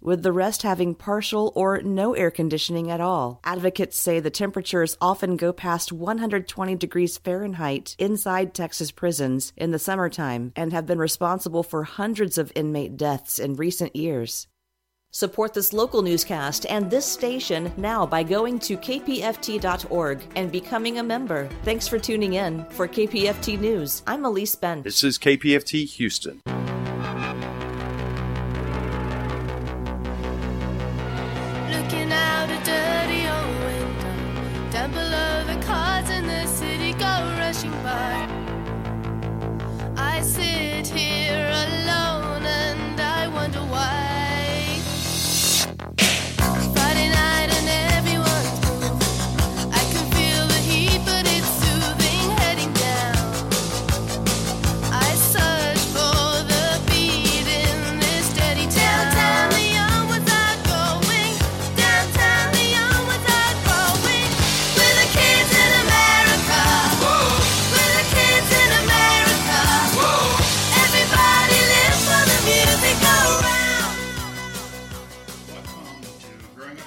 with the rest having partial or no air conditioning at all. Advocates say the temperatures often go past 120 degrees Fahrenheit inside Texas prisons in the summertime and have been responsible for hundreds of inmate deaths in recent years. Support this local newscast and this station now by going to kpft.org and becoming a member. Thanks for tuning in. For KPFT News, I'm Elise Ben. This is KPFT Houston.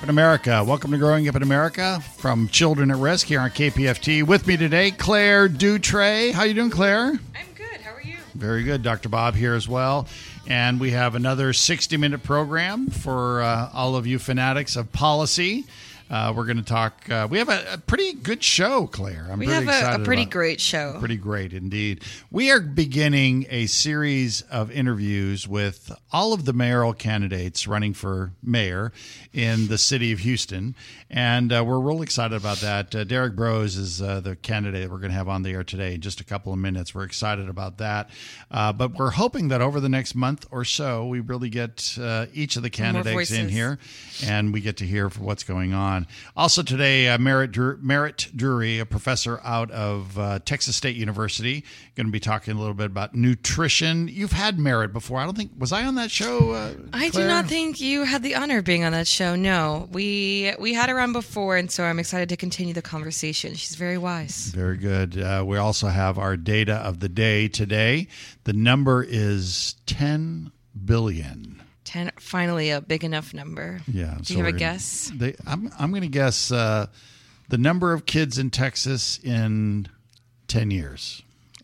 In America. Welcome to Growing Up in America from Children at Risk here on KPFT. With me today, Claire Dutre. How you doing, Claire? I'm good. How are you? Very good. Dr. Bob here as well. And we have another 60 minute program for uh, all of you fanatics of policy. Uh, we're going to talk. Uh, we have a, a pretty good show, Claire. I'm We pretty have a, excited a pretty great show. Pretty great indeed. We are beginning a series of interviews with all of the mayoral candidates running for mayor in the city of Houston. And uh, we're real excited about that. Uh, Derrick Broze is uh, the candidate we're going to have on the air today in just a couple of minutes. We're excited about that. Uh, but we're hoping that over the next month or so, we really get uh, each of the candidates in here and we get to hear what's going on. Also today, uh, Merritt, Dru- Merritt Drewery, a professor out of uh, Texas State University, going to be talking a little bit about nutrition. You've had Merritt before. I don't think was I on that show. Uh, I do not think you had the honor of being on that show. No, we we had her on before, and so I'm excited to continue the conversation. She's very wise. Very good. Uh, we also have our data of the day today. The number is ten billion. Ten, finally, a big enough number. Yeah. Do so you have a guess? They, I'm I'm going to guess uh, the number of kids in Texas in ten years.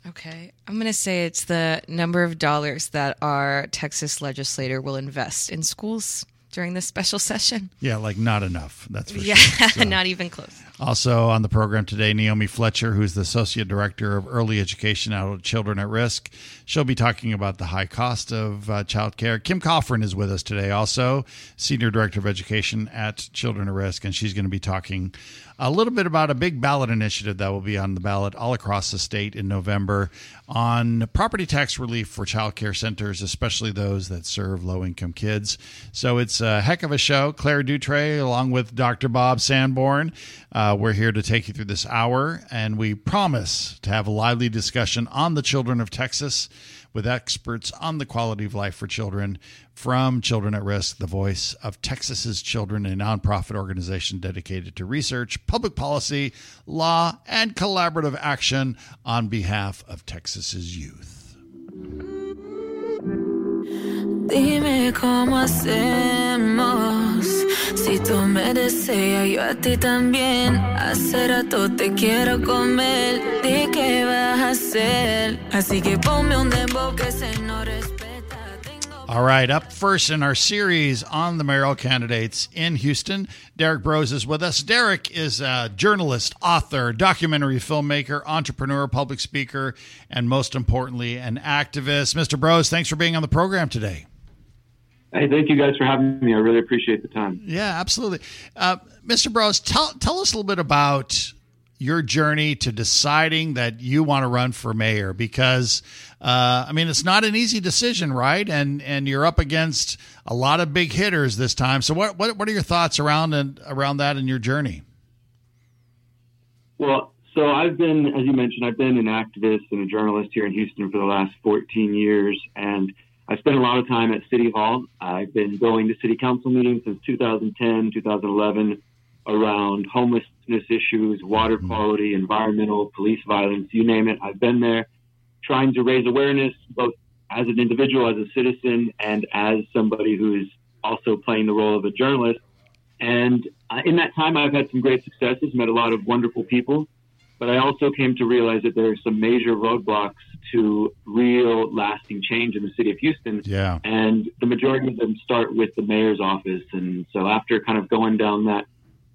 Okay, I'm going to say it's the number of dollars that our Texas legislator will invest in schools during this special session. Yeah, like not enough. That's for Yeah, sure. So- not even close. Also on the program today, Neomi Fletcher, who's the Associate Director of Early Education out of Children at Risk. She'll be talking about the high cost of uh, child care. Kim Kofron is with us today, also Senior Director of Education at Children at Risk, and she's going to be talking a little bit about a big ballot initiative that will be on the ballot all across the state in November on property tax relief for child care centers, especially those that serve low income kids. So it's a heck of a show. Claire Dutre, along with Dr. Bob Sanborn. Uh, we're here to take you through this hour, and we promise to have a lively discussion on the children of Texas with experts on the quality of life for children from Children at Risk, the voice of Texas's children, a nonprofit organization dedicated to research, public policy, law, and collaborative action on behalf of Texas's youth. Dime cómo hacemos. Tú me deseas, yo a ti también. Hace rato te quiero comer. Di qué vas a hacer. Así que ponme un dembow que se no respeta. All right, up first in our series on the mayoral candidates in Houston, Derrick Broze is with us. Derrick is a journalist, author, documentary filmmaker, entrepreneur, public speaker, and most importantly, an activist. Mr. Broze, thanks for being on the program today. Hey, thank you guys for having me. I really appreciate the time. Yeah, absolutely. Uh, Mr. Broze, tell, tell us a little bit about your journey to deciding that you want to run for mayor because uh, I mean it's not an easy decision, right? And and you're up against a lot of big hitters this time. So what what, what are your thoughts around and around that in your journey? Well, so I've been, as you mentioned, I've been an activist and a journalist here in Houston for the last 14 years, and I spent a lot of time at City Hall. I've been going to city council meetings since 2010, 2011 around homelessness issues, water quality, environmental, police violence, you name it. I've been there trying to raise awareness both as an individual, as a citizen, and as somebody who is also playing the role of a journalist. And uh, in that time, I've had some great successes, met a lot of wonderful people, but I also came to realize that there are some major roadblocks to real lasting change in the city of Houston. Yeah. And the majority of them start with the mayor's office. And so after kind of going down that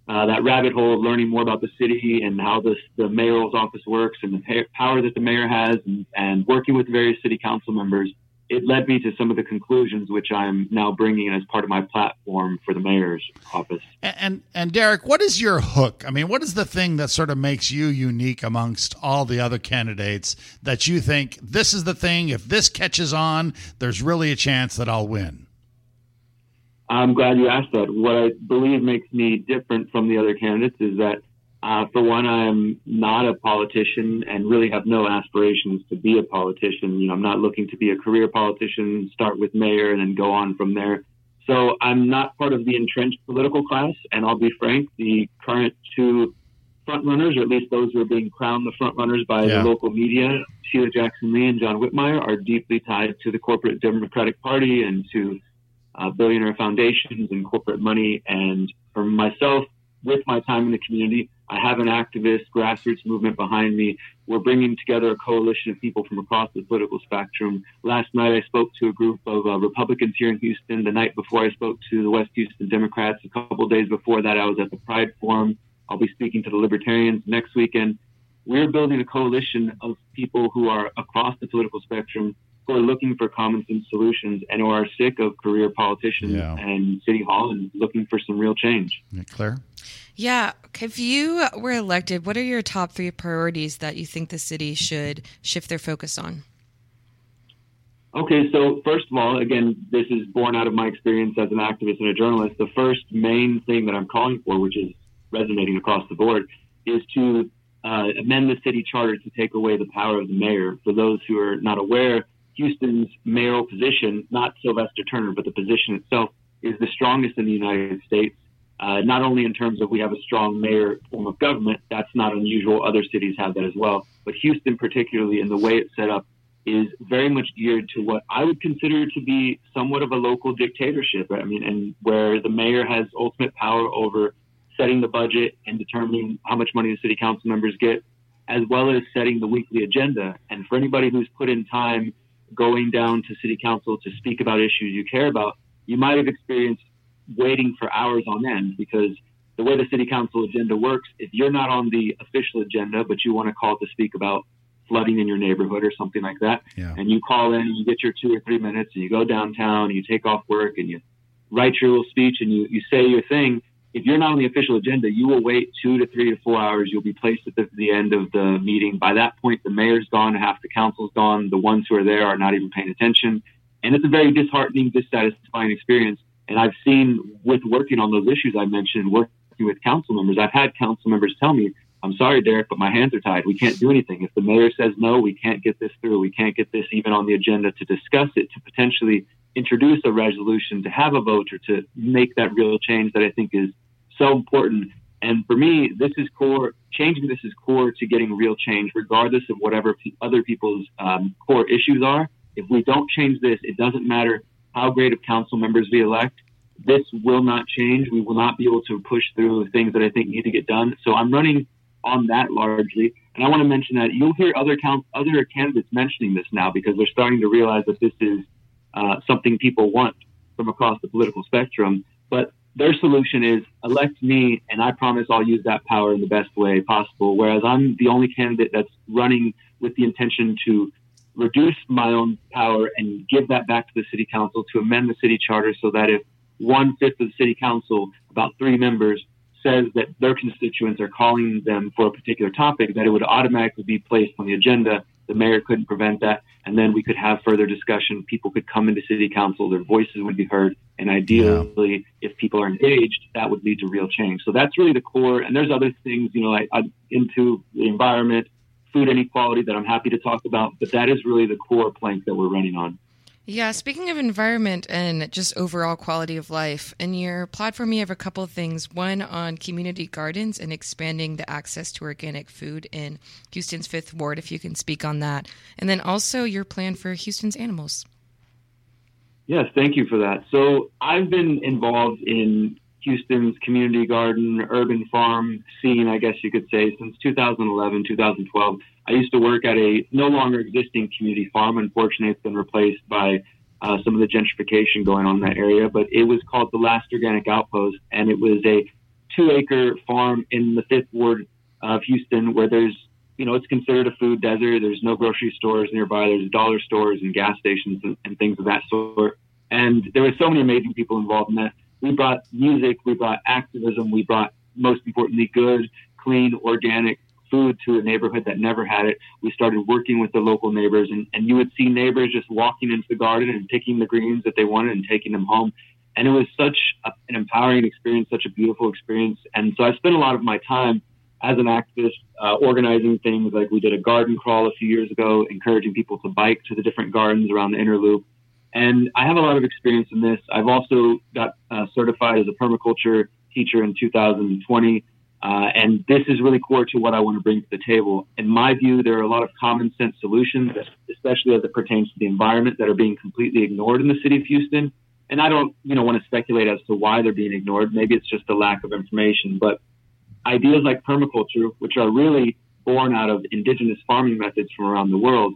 uh, that rabbit hole of learning more about the city and how this, the mayor's office works and the power that the mayor has and, and working with various city council members, it led me to some of the conclusions which I'm now bringing as part of my platform for the mayor's office. And, and and Derrick, what is your hook? I mean, what is the thing that sort of makes you unique amongst all the other candidates that you think this is the thing? If this catches on, there's really a chance that I'll win. I'm glad you asked that. What I believe makes me different from the other candidates is that, uh, for one, I'm not a politician and really have no aspirations to be a politician. You know, I'm not looking to be a career politician, start with mayor and then go on from there. So I'm not part of the entrenched political class. And I'll be frank, the current two frontrunners, or at least those who are being crowned the frontrunners by Yeah. the local media, Sheila Jackson Lee and John Whitmire, are deeply tied to the corporate Democratic Party and to uh, billionaire foundations and corporate money. And for myself, with my time in the community, I have an activist grassroots movement behind me. We're bringing together a coalition of people from across the political spectrum. Last night, I spoke to a group of uh, Republicans here in Houston. The night before, I spoke to the West Houston Democrats. A couple days before that, I was at the Pride Forum. I'll be speaking to the Libertarians next weekend. We're building a coalition of people who are across the political spectrum who are looking for common sense solutions and who are sick of career politicians Yeah. and city hall and looking for some real change. Claire? Yeah. If you were elected, what are your top three priorities that you think the city should shift their focus on? Okay, so first of all, again, this is born out of my experience as an activist and a journalist. The first main thing that I'm calling for, which is resonating across the board, is to uh, amend the city charter to take away the power of the mayor. For those who are not aware, Houston's mayoral position, not Sylvester Turner, but the position itself, is the strongest in the United States. Uh, not only in terms of we have a strong mayor form of government, that's not unusual. Other cities have that as well. But Houston, particularly in the way it's set up, is very much geared to what I would consider to be somewhat of a local dictatorship. I mean, and where the mayor has ultimate power over setting the budget and determining how much money the city council members get, as well as setting the weekly agenda. And for anybody who's put in time going down to city council to speak about issues you care about, you might have experienced waiting for hours on end because the way the city council agenda works, if you're not on the official agenda, but you want to call to speak about flooding in your neighborhood or something like that, Yeah. and you call in and you get your two or three minutes and you go downtown and you take off work and you write your little speech and you, you say your thing. If you're not on the official agenda, you will wait two to three to four hours. You'll be placed at the, the end of the meeting. By that point, the mayor's gone, half the council's gone. The ones who are there are not even paying attention. And it's a very disheartening, dissatisfying experience. And I've seen with working on those issues I mentioned, working with council members, I've had council members tell me, I'm sorry, Derrick, but my hands are tied. We can't do anything. If the mayor says no, we can't get this through. We can't get this even on the agenda to discuss it, to potentially introduce a resolution, to have a vote, or to make that real change that I think is so important. And for me, this is core. Changing this is core to getting real change, regardless of whatever pe- other people's um, core issues are. If we don't change this, it doesn't matter how great of council members we elect. This will not change. We will not be able to push through things that I think need to get done. So I'm running on that largely. And I want to mention that you'll hear other count, other candidates mentioning this now because they're starting to realize that this is uh, something people want from across the political spectrum. But their solution is elect me, and I promise I'll use that power in the best way possible. Whereas I'm the only candidate that's running with the intention to reduce my own power and give that back to the city council to amend the city charter so that if one fifth of the city council, about three members, says that their constituents are calling them for a particular topic, that it would automatically be placed on the agenda. The mayor couldn't prevent that. And then we could have further discussion. People could come into city council, their voices would be heard. And ideally, if people are engaged, that would lead to real change. So that's really the core. And there's other things, you know, I, I'm into the environment, food inequality that I'm happy to talk about, but that is really the core plank that we're running on. Yeah, speaking of environment and just overall quality of life, in your platform, you have a couple of things. One on community gardens and expanding the access to organic food in Houston's Fifth Ward, if you can speak on that. And then also your plan for Houston's animals. Yes, thank you for that. So I've been involved in Houston's community garden, urban farm scene, I guess you could say, since 2011, 2012. I used to work at a no longer existing community farm. Unfortunately, it's been replaced by uh, some of the gentrification going on in that area, but it was called the Last Organic Outpost, and it was a two acre farm in the fifth ward of Houston where there's you know, it's considered a food desert. There's no grocery stores nearby. There's dollar stores and gas stations and, and things of that sort. And there were so many amazing people involved in that. We brought music, we brought activism, we brought, most importantly, good, clean, organic food to a neighborhood that never had it. We started working with the local neighbors, and, and you would see neighbors just walking into the garden and picking the greens that they wanted and taking them home. And it was such a, an empowering experience, such a beautiful experience. And so I spent a lot of my time as an activist, uh, organizing things like we did a garden crawl a few years ago, encouraging people to bike to the different gardens around the inner loop. And I have a lot of experience in this. I've also got uh, certified as a permaculture teacher in 2020. Uh, and this is really core to what I want to bring to the table. In my view, there are a lot of common sense solutions, especially as it pertains to the environment, that are being completely ignored in the city of Houston. And I don't, you know, want to speculate as to why they're being ignored. Maybe it's just a lack of information. But ideas like permaculture, which are really born out of indigenous farming methods from around the world,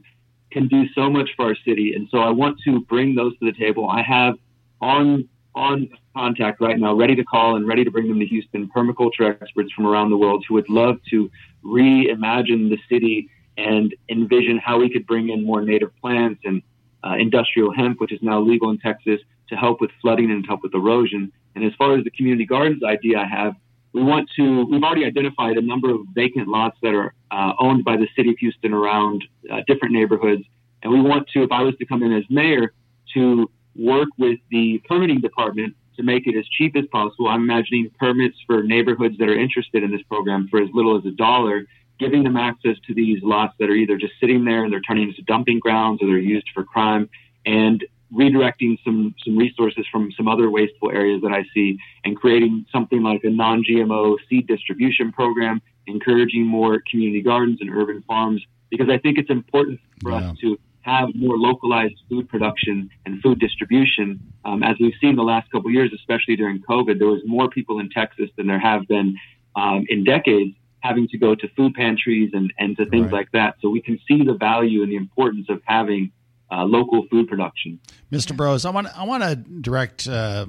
can do so much for our city. And so I want to bring those to the table. I have on on contact right now, ready to call and ready to bring them to Houston, permaculture experts from around the world who would love to reimagine the city and envision how we could bring in more native plants and uh, industrial hemp, which is now legal in Texas, to help with flooding and help with erosion. And as far as the community gardens idea I have, we want to, we've already identified a number of vacant lots that are uh, owned by the city of Houston around uh, different neighborhoods. And we want to, if I was to come in as mayor, to work with the permitting department to make it as cheap as possible. I'm imagining permits for neighborhoods that are interested in this program for as little as a dollar, giving them access to these lots that are either just sitting there and they're turning into dumping grounds or they're used for crime, and redirecting some some resources from some other wasteful areas that I see and creating something like a non-GMO seed distribution program, encouraging more community gardens and urban farms because I think it's important for Yeah. us to have more localized food production and food distribution. Um, as we've seen the last couple of years, especially during COVID, there was more people in Texas than there have been um, in decades having to go to food pantries and, and to things Right. like that. So we can see the value and the importance of having uh, local food production. Mr. Broze, I want I want to direct uh,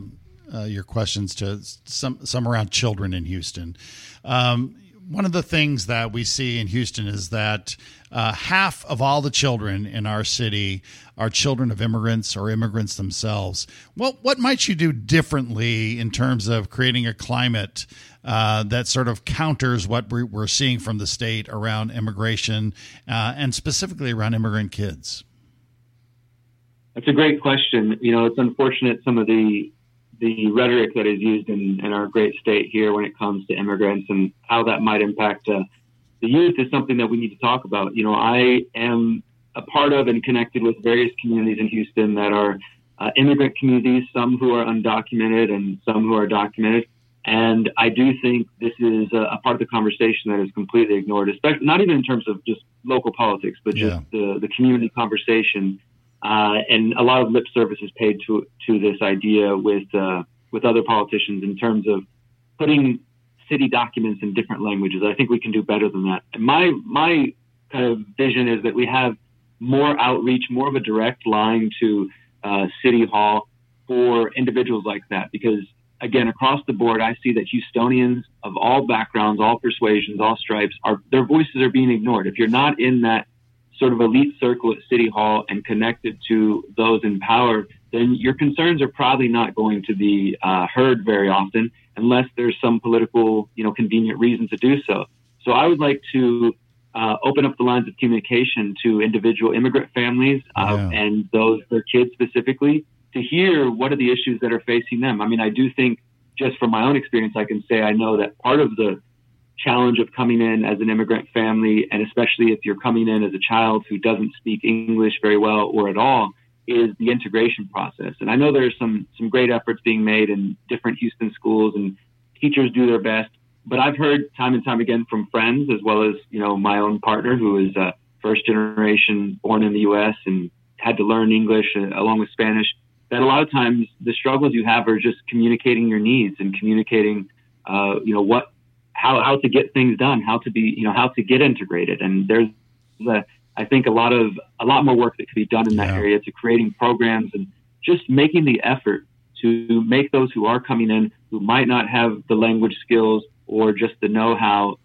uh, your questions to some some around children in Houston. Um, one of the things that we see in Houston is that uh, half of all the children in our city are children of immigrants or immigrants themselves. What what might you do differently in terms of creating a climate uh, that sort of counters what we're seeing from the state around immigration uh, and specifically around immigrant kids? That's a great question. You know, it's unfortunate some of the the rhetoric that is used in, in our great state here when it comes to immigrants and how that might impact uh, the youth is something that we need to talk about. You know, I am a part of and connected with various communities in Houston that are uh, immigrant communities, some who are undocumented and some who are documented. And I do think this is a, a part of the conversation that is completely ignored, especially not even in terms of just local politics, but just the, the community conversation uh, and a lot of lip service is paid to to this idea with uh, with other politicians in terms of putting city documents in different languages. I think we can do better than that. My my kind of vision is that we have more outreach, more of a direct line to uh, city hall for individuals like that, because again, across the board, I see that Houstonians of all backgrounds, all persuasions, all stripes, are their voices are being ignored. If you're not in that sort of elite circle at City Hall and connected to those in power, then your concerns are probably not going to be uh, heard very often unless there's some political, you know, convenient reason to do so. So I would like to uh, open up the lines of communication to individual immigrant families uh, Yeah. and those their kids specifically to hear what are the issues that are facing them. I mean, I do think just from my own experience, I can say I know that part of the challenge of coming in as an immigrant family, and especially if you're coming in as a child who doesn't speak English very well or at all, is the integration process. And I know there's some some great efforts being made in different Houston schools, and teachers do their best. But I've heard time and time again from friends, as well as you know my own partner, who is uh, first generation born in the U.S. and had to learn English uh, along with Spanish, that a lot of times the struggles you have are just communicating your needs and communicating, uh, you know, what, how, how to get things done, how to be, you know, how to get integrated. And there's, a, I think a lot of, a lot more work that could be done in that Yeah. area to creating programs and just making the effort to make those who are coming in who might not have the language skills or just the know-how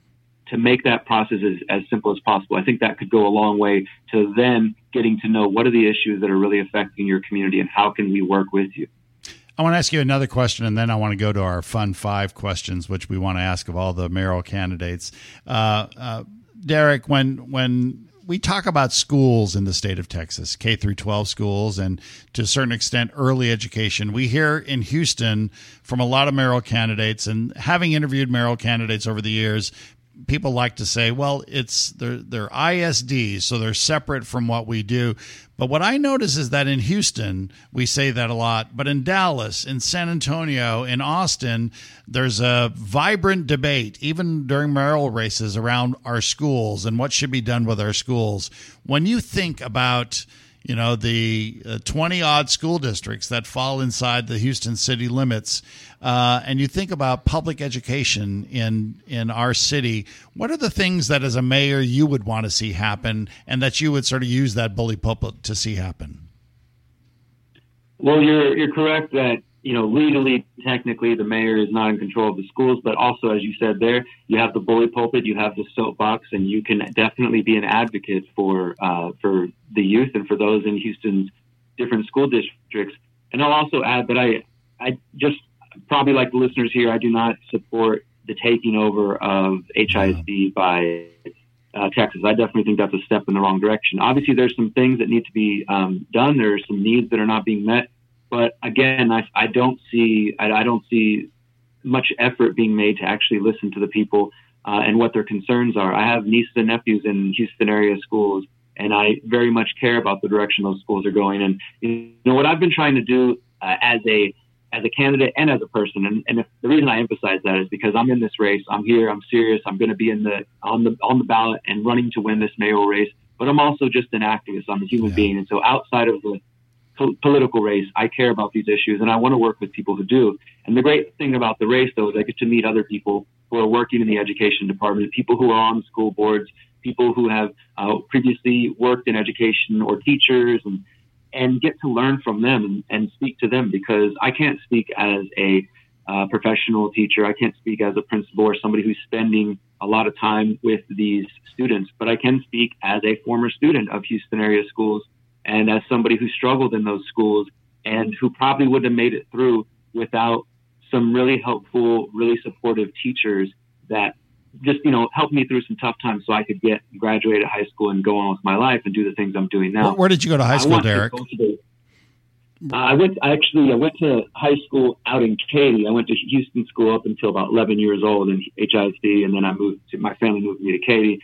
to make that process as, as simple as possible. I think that could go a long way to then getting to know what are the issues that are really affecting your community and how can we work with you. I want to ask you another question, and then I want to go to our fun five questions, which we want to ask of all the mayoral candidates. Uh, uh, Derrick, when when we talk about schools in the state of Texas, K through 12 schools, and to a certain extent early education, we hear in Houston from a lot of mayoral candidates, and having interviewed mayoral candidates over the years, people like to say, well, it's they're they're ISDs, so they're separate from what we do. But what I notice is that in Houston, we say that a lot, but in Dallas, in San Antonio, in Austin, there's a vibrant debate, even during mayoral races, around our schools and what should be done with our schools. When you think about you know the 20 odd school districts that fall inside the Houston city limits. Uh, and you think about public education in in our city. What are the things that as a mayor you would want to see happen and that you would sort of use that bully pulpit to see happen? Well, you're you're correct that you know legally, technically, the mayor is not in control of the schools, but also, as you said there, you have the bully pulpit, you have the soapbox, and you can definitely be an advocate for uh, for the youth and for those in Houston's different school districts. And I'll also add that I I just probably like the listeners here, I do not support the taking over of HISD by uh, Texas. I definitely think that's a step in the wrong direction. Obviously, there's some things that need to be um, done. There are some needs that are not being met. But again, I, I don't see I, I don't see much effort being made to actually listen to the people uh, and what their concerns are. I have nieces and nephews in Houston area schools, and I very much care about the direction those schools are going. And you know what I've been trying to do uh, as a as a candidate and as a person. And, and if, the reason I emphasize that is because I'm in this race. I'm here. I'm serious. I'm going to be in the on the on the ballot and running to win this mayoral race. But I'm also just an activist. I'm a human Yeah. being, and so outside of the po- political race, I care about these issues, and I want to work with people who do. And the great thing about the race, though, is I get to meet other people who are working in the education department, people who are on school boards, people who have uh, previously worked in education or teachers, and and get to learn from them and, and speak to them because I can't speak as a uh, professional teacher. I can't speak as a principal or somebody who's spending a lot of time with these students, but I can speak as a former student of Houston area schools and as somebody who struggled in those schools and who probably wouldn't have made it through without some really helpful, really supportive teachers that just, you know, helped me through some tough times so I could get graduate high school and go on with my life and do the things I'm doing now. where, where did you go to high school to derrick to Uh, I went I actually I went to high school out in Katy. I went to Houston school up until about 11 years old in HISD, and then I moved to my family moved me to Katy,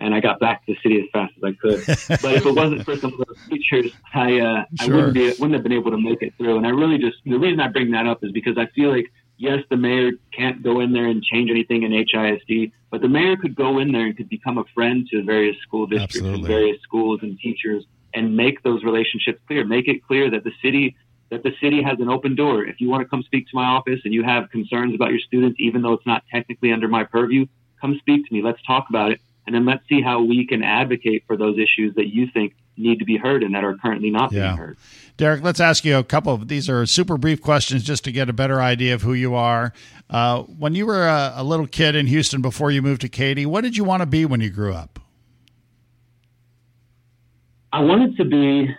and I got back to the city as fast as I could. but if it wasn't for some of those teachers, I uh, I wouldn't be wouldn't have been able to make it through. And I really just the reason I bring that up is because I feel like yes, the mayor can't go in there and change anything in HISD, but the mayor could go in there and could become a friend to various school districts Absolutely. and various schools and teachers and make those relationships clear. Make it clear that the city that the city has an open door. If you want to come speak to my office and you have concerns about your students, even though it's not technically under my purview, come speak to me. Let's talk about it. And then let's see how we can advocate for those issues that you think need to be heard and that are currently not Yeah. being heard. Derrick, let's ask you a couple of these are super brief questions just to get a better idea of who you are. Uh, when you were a, a little kid in Houston before you moved to Katy, what did you want to be when you grew up? I wanted to be.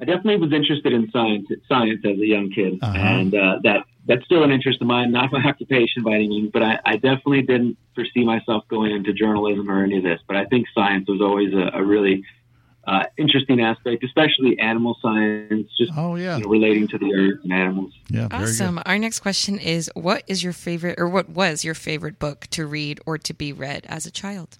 I definitely was interested in science. Science as a young kid, Uh-huh. and uh, that that's still an interest of mine. Not my occupation by any means, but I, I definitely didn't foresee myself going into journalism or any of this. But I think science was always a, a really uh, interesting aspect, especially animal science, just Oh yeah, you know, relating to the earth and animals. yeah, Awesome. good. Our next question is What is your favorite, or what was your favorite book to read or to be read as a child?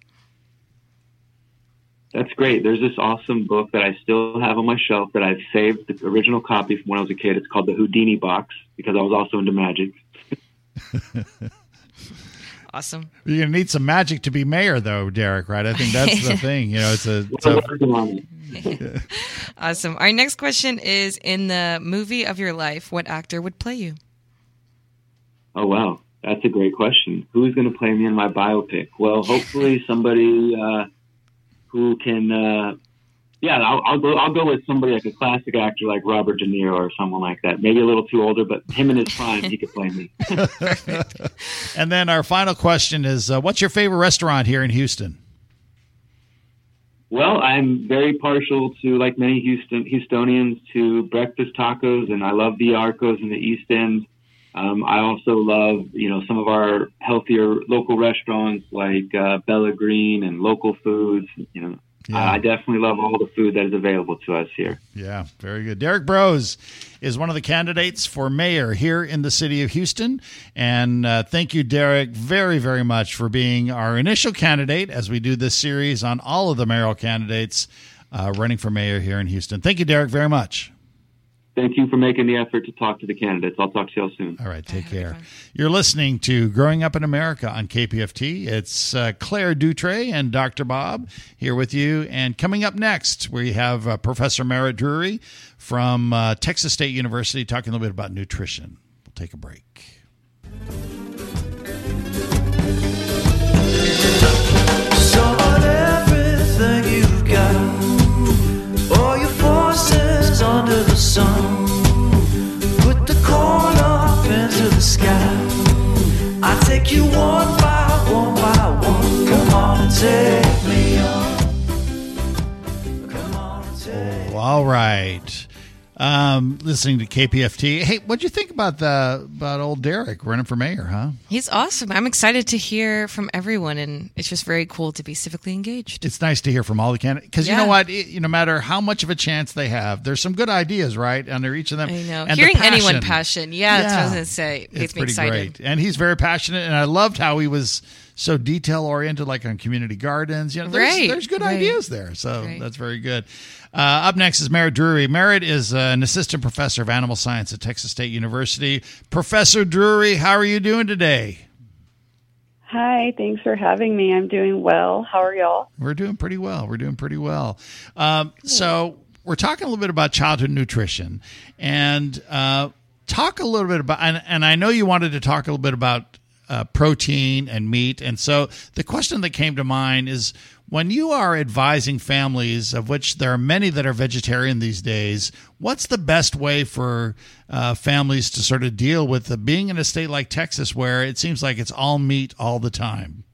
That's great. There's this awesome book that I still have on my shelf that I've saved the original copy from when I was a kid. It's called the Houdini Box because I was also into magic. Awesome. You're gonna need some magic to be mayor, though, Derrick. Right? I think that's the thing. You know, it's a, it's a working on it. Awesome. Our next question is in the movie of your life, what actor would play you? Oh wow, that's a great question. Who's going to play me in my biopic? Well, hopefully somebody uh, who can. Uh, yeah, I'll, I'll go. I'll go with somebody like a classic actor like Robert De Niro or someone like that. Maybe a little too older, but him in his prime, he could play me. And then our final question is uh, what's your favorite restaurant here in Houston? Well, I'm very partial to, like many Houston Houstonians, to breakfast tacos, and I love the Arcos in the East End. Um, I also love, you know, some of our healthier local restaurants like uh, Bella Green and local foods. You know, Yeah. I definitely love all the food that is available to us here. Yeah, very good. Derrick Broze is one of the candidates for mayor here in the city of Houston. And uh, thank you, Derrick, very, very much for being our initial candidate as we do this series on all of the mayoral candidates uh, running for mayor here in Houston. Thank you, Derrick, very much. Thank you for making the effort to talk to the candidates. I'll talk to y'all soon. All right, take care. You're listening to Growing Up in America on KPFT. It's uh, Claire Dutre and Dr. Bob here with you. And coming up next, we have uh, Professor Merritt Drewery from uh, Texas State University talking a little bit about nutrition. We'll take a break. Take me on. Come on take. Well, all right. Um, listening to KPFT. Hey, what'd you think about the about old Derrick running for mayor? Huh? He's awesome. I'm excited to hear from everyone, and it's just very cool to be civically engaged. It's nice to hear from all the candidates because you know what, it, no matter how much of a chance they have, there's some good ideas right under each of them. I know. And the Hearing anyone passion. passion, yeah, that's what I was going to say. Makes it's me pretty excited. great. And he's very passionate, and I loved how he was so detail oriented, like on community gardens. You know, there's, Right, there's good right. ideas there, so Right. that's very good. Uh, up next is Merritt Drewery. Merritt is uh, an assistant professor of animal science at Texas State University. Professor Drewery, how are you doing today? Hi, thanks for having me. I'm doing well. How are y'all? We're doing pretty well. We're doing pretty well. Um, so we're talking a little bit about childhood nutrition, and uh, talk a little bit about. And, and I know you wanted to talk a little bit about uh, protein and meat, and so the question that came to mind is. When you are advising families, of which there are many that are vegetarian these days, what's the best way for uh, families to sort of deal with the, being in a state like Texas where it seems like it's all meat all the time?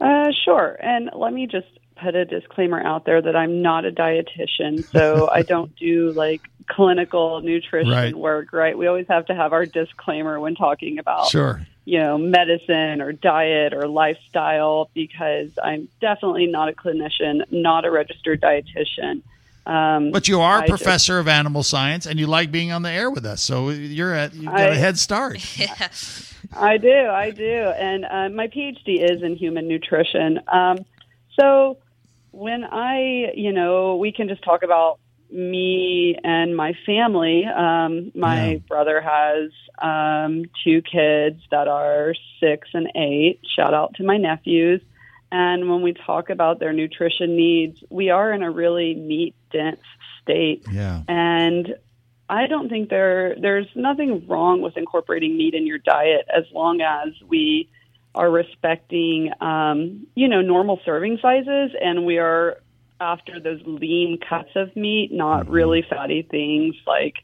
Uh, sure. And let me just put a disclaimer out there that I'm not a dietitian, so I don't do like clinical nutrition Right. work, right? We always have to have our disclaimer when talking about Sure. you know, medicine or diet or lifestyle because I'm definitely not a clinician, not a registered dietitian. Um, But you are a I just- professor of animal science, and you like being on the air with us, so you're at you got I- a head start. I do, I do, and uh, my PhD is in human nutrition. Um, so when I, you know, we can just talk about me and my family. Um, my Yeah. brother has um, two kids that are six and eight. Shout out to my nephews. And when we talk about their nutrition needs, we are in a really meat dense state. Yeah, And I don't think there there's nothing wrong with incorporating meat in your diet as long as we are respecting um, you know normal serving sizes and we are after those lean cuts of meat, not really fatty things like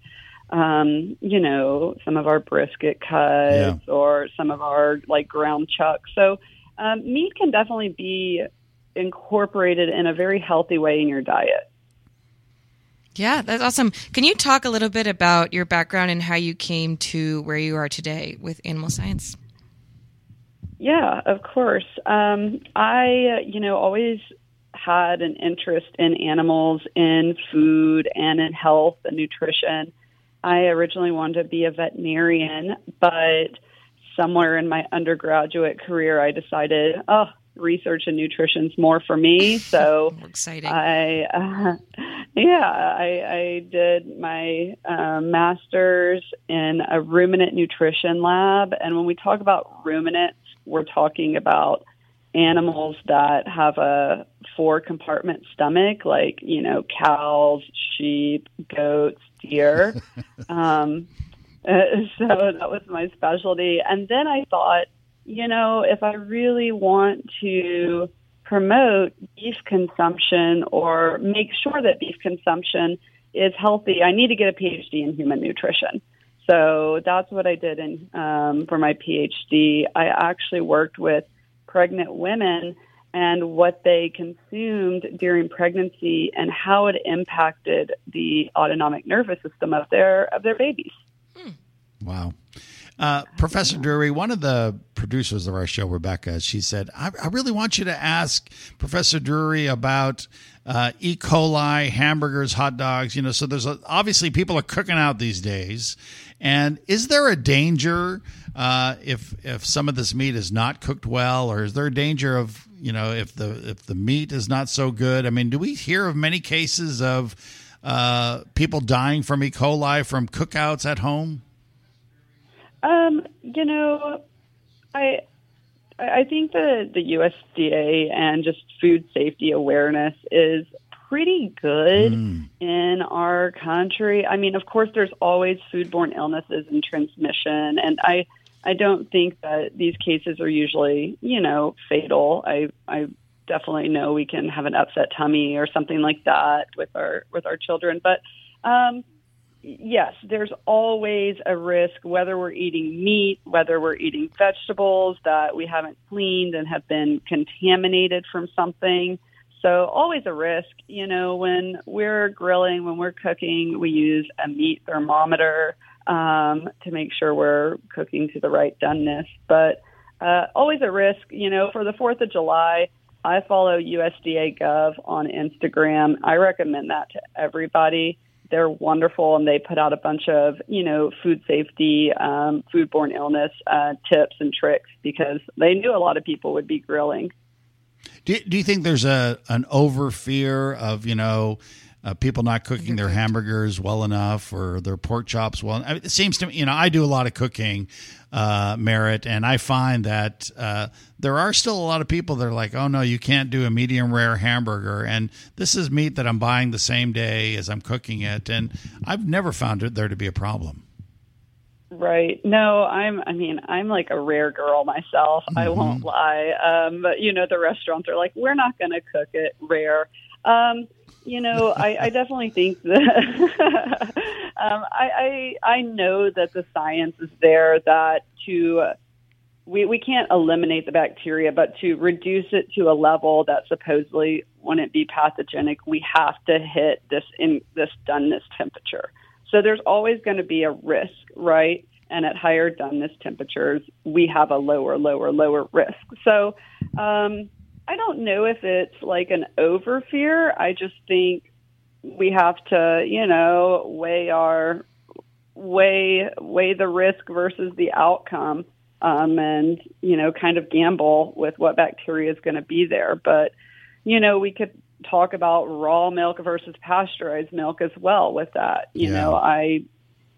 um, you know some of our brisket cuts or some of our like ground chuck. So um, meat can definitely be incorporated in a very healthy way in your diet. Yeah, that's awesome. Can you talk a little bit about your background and how you came to where you are today with animal science? Yeah, of course. Um, I, you know, always had an interest in animals, in food, and in health and nutrition. I originally wanted to be a veterinarian, but somewhere in my undergraduate career, I decided, oh, research and nutrition's more for me. So Exciting. I, uh, yeah, I, I did my uh, master's in a ruminant nutrition lab. And when we talk about ruminants, we're talking about animals that have a four compartment stomach, like, you know, cows, sheep, goats, deer. um, uh, so that was my specialty. And then I thought, you know, if I really want to promote beef consumption or make sure that beef consumption is healthy, I need to get a PhD in human nutrition. So that's what I did in, um, for my PhD. I actually worked with pregnant women and what they consumed during pregnancy and how it impacted the autonomic nervous system of their of their babies. Wow. Uh, Professor Drewery, one of the producers of our show, Rebecca, she said, I, I really want you to ask Professor Drewery about uh, E. coli, hamburgers, hot dogs. You know, so there's a, obviously people are cooking out these days. And is there a danger uh, if if some of this meat is not cooked well, or is there a danger of you know if the if the meat is not so good? I mean, do we hear of many cases of uh, people dying from E. coli from cookouts at home? Um, you know, I I think the the USDA and just food safety awareness is pretty good in our country. I mean, of course, there's always foodborne illnesses and transmission, and I I don't think that these cases are usually you know fatal. I I definitely know we can have an upset tummy or something like that with our with our children, but um, yes, there's always a risk whether we're eating meat, whether we're eating vegetables that we haven't cleaned and have been contaminated from something. So always a risk. You know, when we're grilling, when we're cooking, we use a meat thermometer um, to make sure we're cooking to the right doneness. But uh, always a risk. You know, for the Fourth of July, I follow USDA Gov on Instagram. I recommend that to everybody. They're wonderful, and they put out a bunch of you know food safety, um, foodborne illness uh, tips and tricks because they knew a lot of people would be grilling. Do, do you think there's a an over fear of you know uh, people not cooking their hamburgers well enough or their pork chops well? I mean, it seems to me, you know, I do a lot of cooking, uh, Merritt, and I find that uh, there are still a lot of people that are like, oh no, you can't do a medium rare hamburger, and this is meat that I'm buying the same day as I'm cooking it, and I've never found it there to be a problem. Right. No, I'm, I mean, I'm like a rare girl myself. I won't lie. Um, but, you know, the restaurants are like, we're not going to cook it rare. Um, you know, I, I definitely think that um, I, I I know that the science is there that to uh, we we can't eliminate the bacteria, but to reduce it to a level that supposedly wouldn't be pathogenic, we have to hit this in this doneness temperature. So there's always going to be a risk, right? And at higher doneness temperatures, we have a lower, lower, lower risk. So um, I don't know if it's like an over fear. I just think we have to, you know, weigh our weigh weigh the risk versus the outcome, um, and you know, kind of gamble with what bacteria is going to be there. But you know, we could talk about raw milk versus pasteurized milk as well. With that, you Yeah. know, I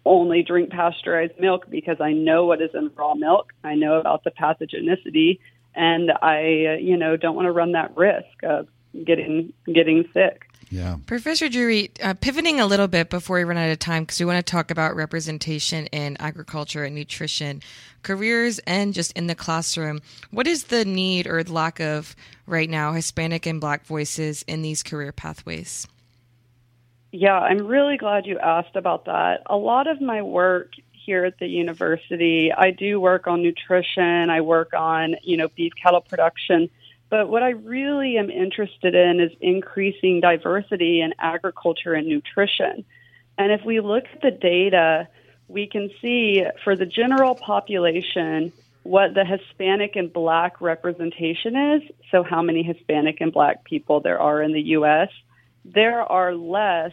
only drink pasteurized milk because I know what is in raw milk. I know about the pathogenicity, and I, uh, you know, don't want to run that risk of getting getting sick. Yeah. Professor Drewery, uh, pivoting a little bit before we run out of time, because we want to talk about representation in agriculture and nutrition, careers, and just in the classroom. What is the need or lack of right now Hispanic and Black voices in these career pathways? Yeah, I'm really glad you asked about that. A lot of my work here at the university, I do work on nutrition, I work on, you know, beef cattle production, but what I really am interested in is increasing diversity in agriculture and nutrition. And if we look at the data, we can see for the general population what the Hispanic and Black representation is. So, how many Hispanic and Black people there are in the U.S. There are less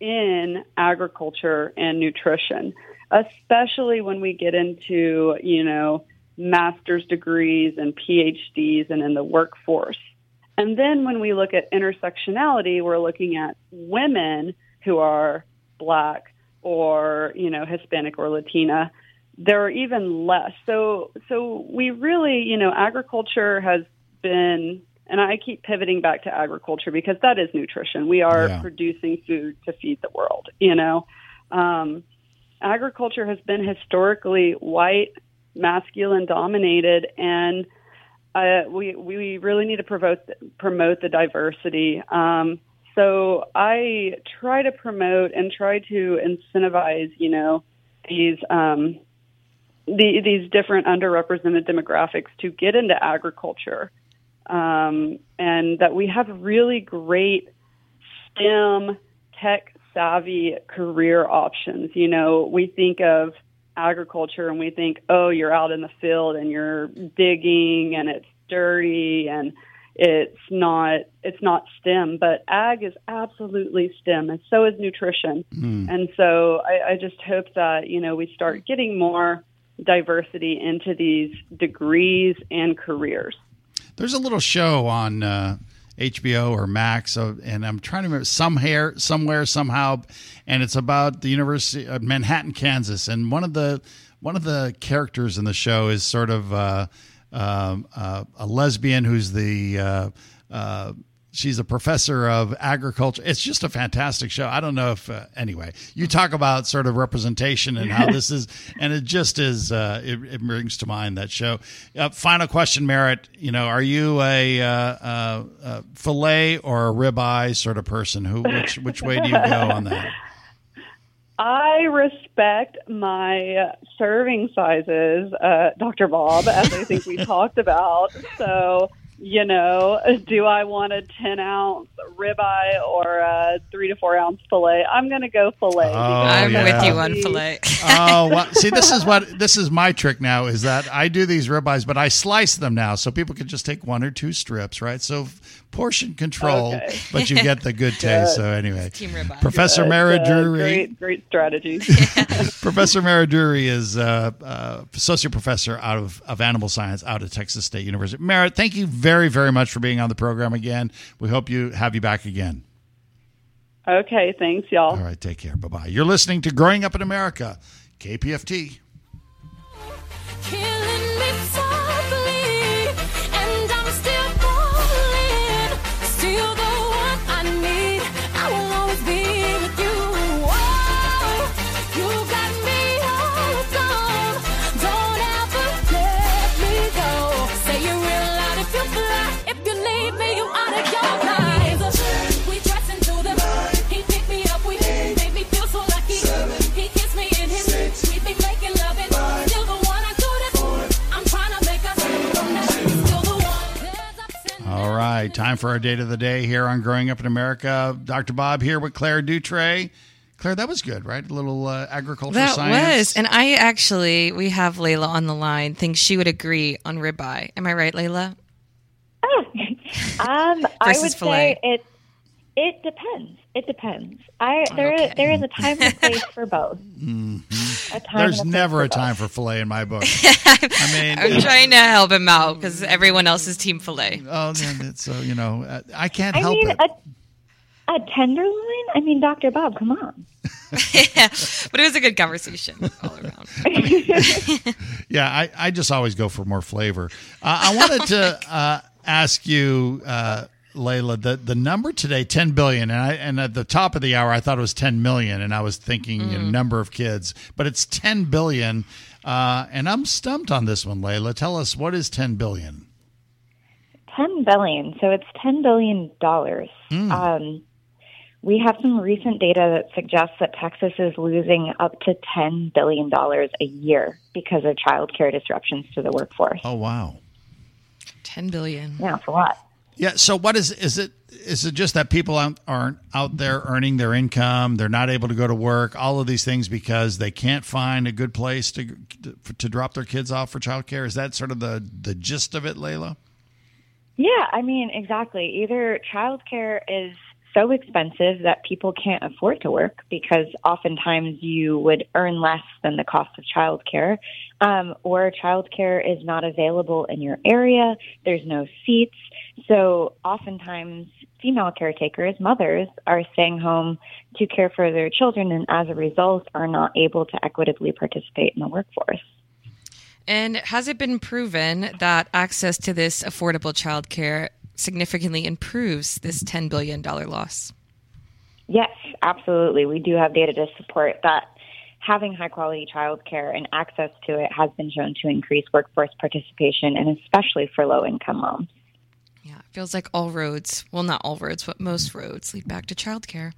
in agriculture and nutrition, especially when we get into, you know, master's degrees and PhDs and in the workforce. And then when we look at intersectionality, we're looking at women who are black or, you know, Hispanic or Latina. There are even less. So so we really, you know, agriculture has been, and I keep pivoting back to agriculture because that is nutrition. We are Yeah. producing food to feed the world, you know. Um, agriculture has been historically white, masculine dominated, and uh, we we really need to promote promote the diversity. Um, so I try to promote and try to incentivize, you know, these um, the, these different underrepresented demographics to get into agriculture, um, and that we have really great STEM tech savvy career options. You know, we think of agriculture and we think, oh, you're out in the field and you're digging and it's dirty and it's not it's not STEM, but ag is absolutely STEM, and so is nutrition. And so I, I just hope that you know we start getting more diversity into these degrees and careers. There's a little show on uh, HBO or Max, uh, and I'm trying to remember some hair somewhere somehow, and it's about the University of Manhattan, Kansas, and one of the one of the characters in the show is sort of uh, um, uh, a lesbian who's the uh, uh, she's a professor of agriculture. It's just a fantastic show. I don't know if uh, anyway. You talk about sort of representation and how this is, and it just is. Uh, it, it brings to mind that show. Uh, final question, Merritt. You know, are you a, uh, uh, uh, fillet or a ribeye sort of person? Who which which way do you go on that? I respect my serving sizes, uh, Dr. Bob, as I think we talked about. So, you know, do I want a 10 ounce ribeye or a three to four ounce filet? I'm going to go filet. Oh, because I'm yeah. with you on filet. Oh, well, see, this is what this is my trick now is that I do these ribeyes, but I slice them now so people can just take one or two strips, right? So portion control, Okay. but you get the good taste. So anyway, Team. Professor That's, Mara uh, Drewery, Great, great strategy. Professor Mara Drewery is uh, uh, associate professor out of, of animal science out of Texas State University. Mara, thank you very, very much for being on the program again. We hope you have you back again. okay, thanks, y'all. All right, take care. Bye bye. You're listening to Growing Up in America, KPFT. Killing right, time for our data of the day here on Growing Up in America. Dr. Bob here with Claire Dutray. Claire, that was good, right? A little uh, agriculture That science. was, and I actually we have Layla on the line. Think she would agree on ribeye. Am I right, Layla? Um, I would filet. say it. It depends. It depends. I there Okay. there is a time and place for both. A time There's and a place never a time for filet in my book. I mean, I'm trying to help him out because everyone else is team filet. oh, so you know, uh, I can't I help mean, it. a, a tenderloin. I mean, Doctor Bob, come on. yeah, but it was a good conversation all around. Yeah, I, I just always go for more flavor. Uh, I wanted to uh, ask you, uh, Layla, the, the number today, 10 billion. And, I, and at the top of the hour, I thought it was 10 million. And I was thinking you know, number of kids, but it's 10 billion. Uh, and I'm stumped on this one, Layla. Tell us, what is 10 billion? Ten billion. So it's ten billion dollars. Um, we have some recent data that suggests that Texas is losing up to ten billion dollars a year because of childcare disruptions to the workforce. Oh, wow. Ten billion. Yeah, it's a lot. Yeah. So what is is it? Is it just that people aren't, out there earning their income? They're not able to go to work. All of these things because they can't find a good place to to drop their kids off for childcare. Is that sort of the the gist of it, Layla? Yeah, I mean, exactly. Either childcare is so expensive that people can't afford to work because oftentimes you would earn less than the cost of childcare, um, or childcare is not available in your area. There's no seats. So oftentimes female caretakers, mothers, are staying home to care for their children and as a result are not able to equitably participate in the workforce. And has it been proven that access to this affordable childcare significantly improves this $10 billion loss? Yes, absolutely. We do have data to support that having high quality childcare and access to it has been shown to increase workforce participation and especially for low income moms. Yeah, it feels like all roads, well, not all roads, but most roads lead back to childcare.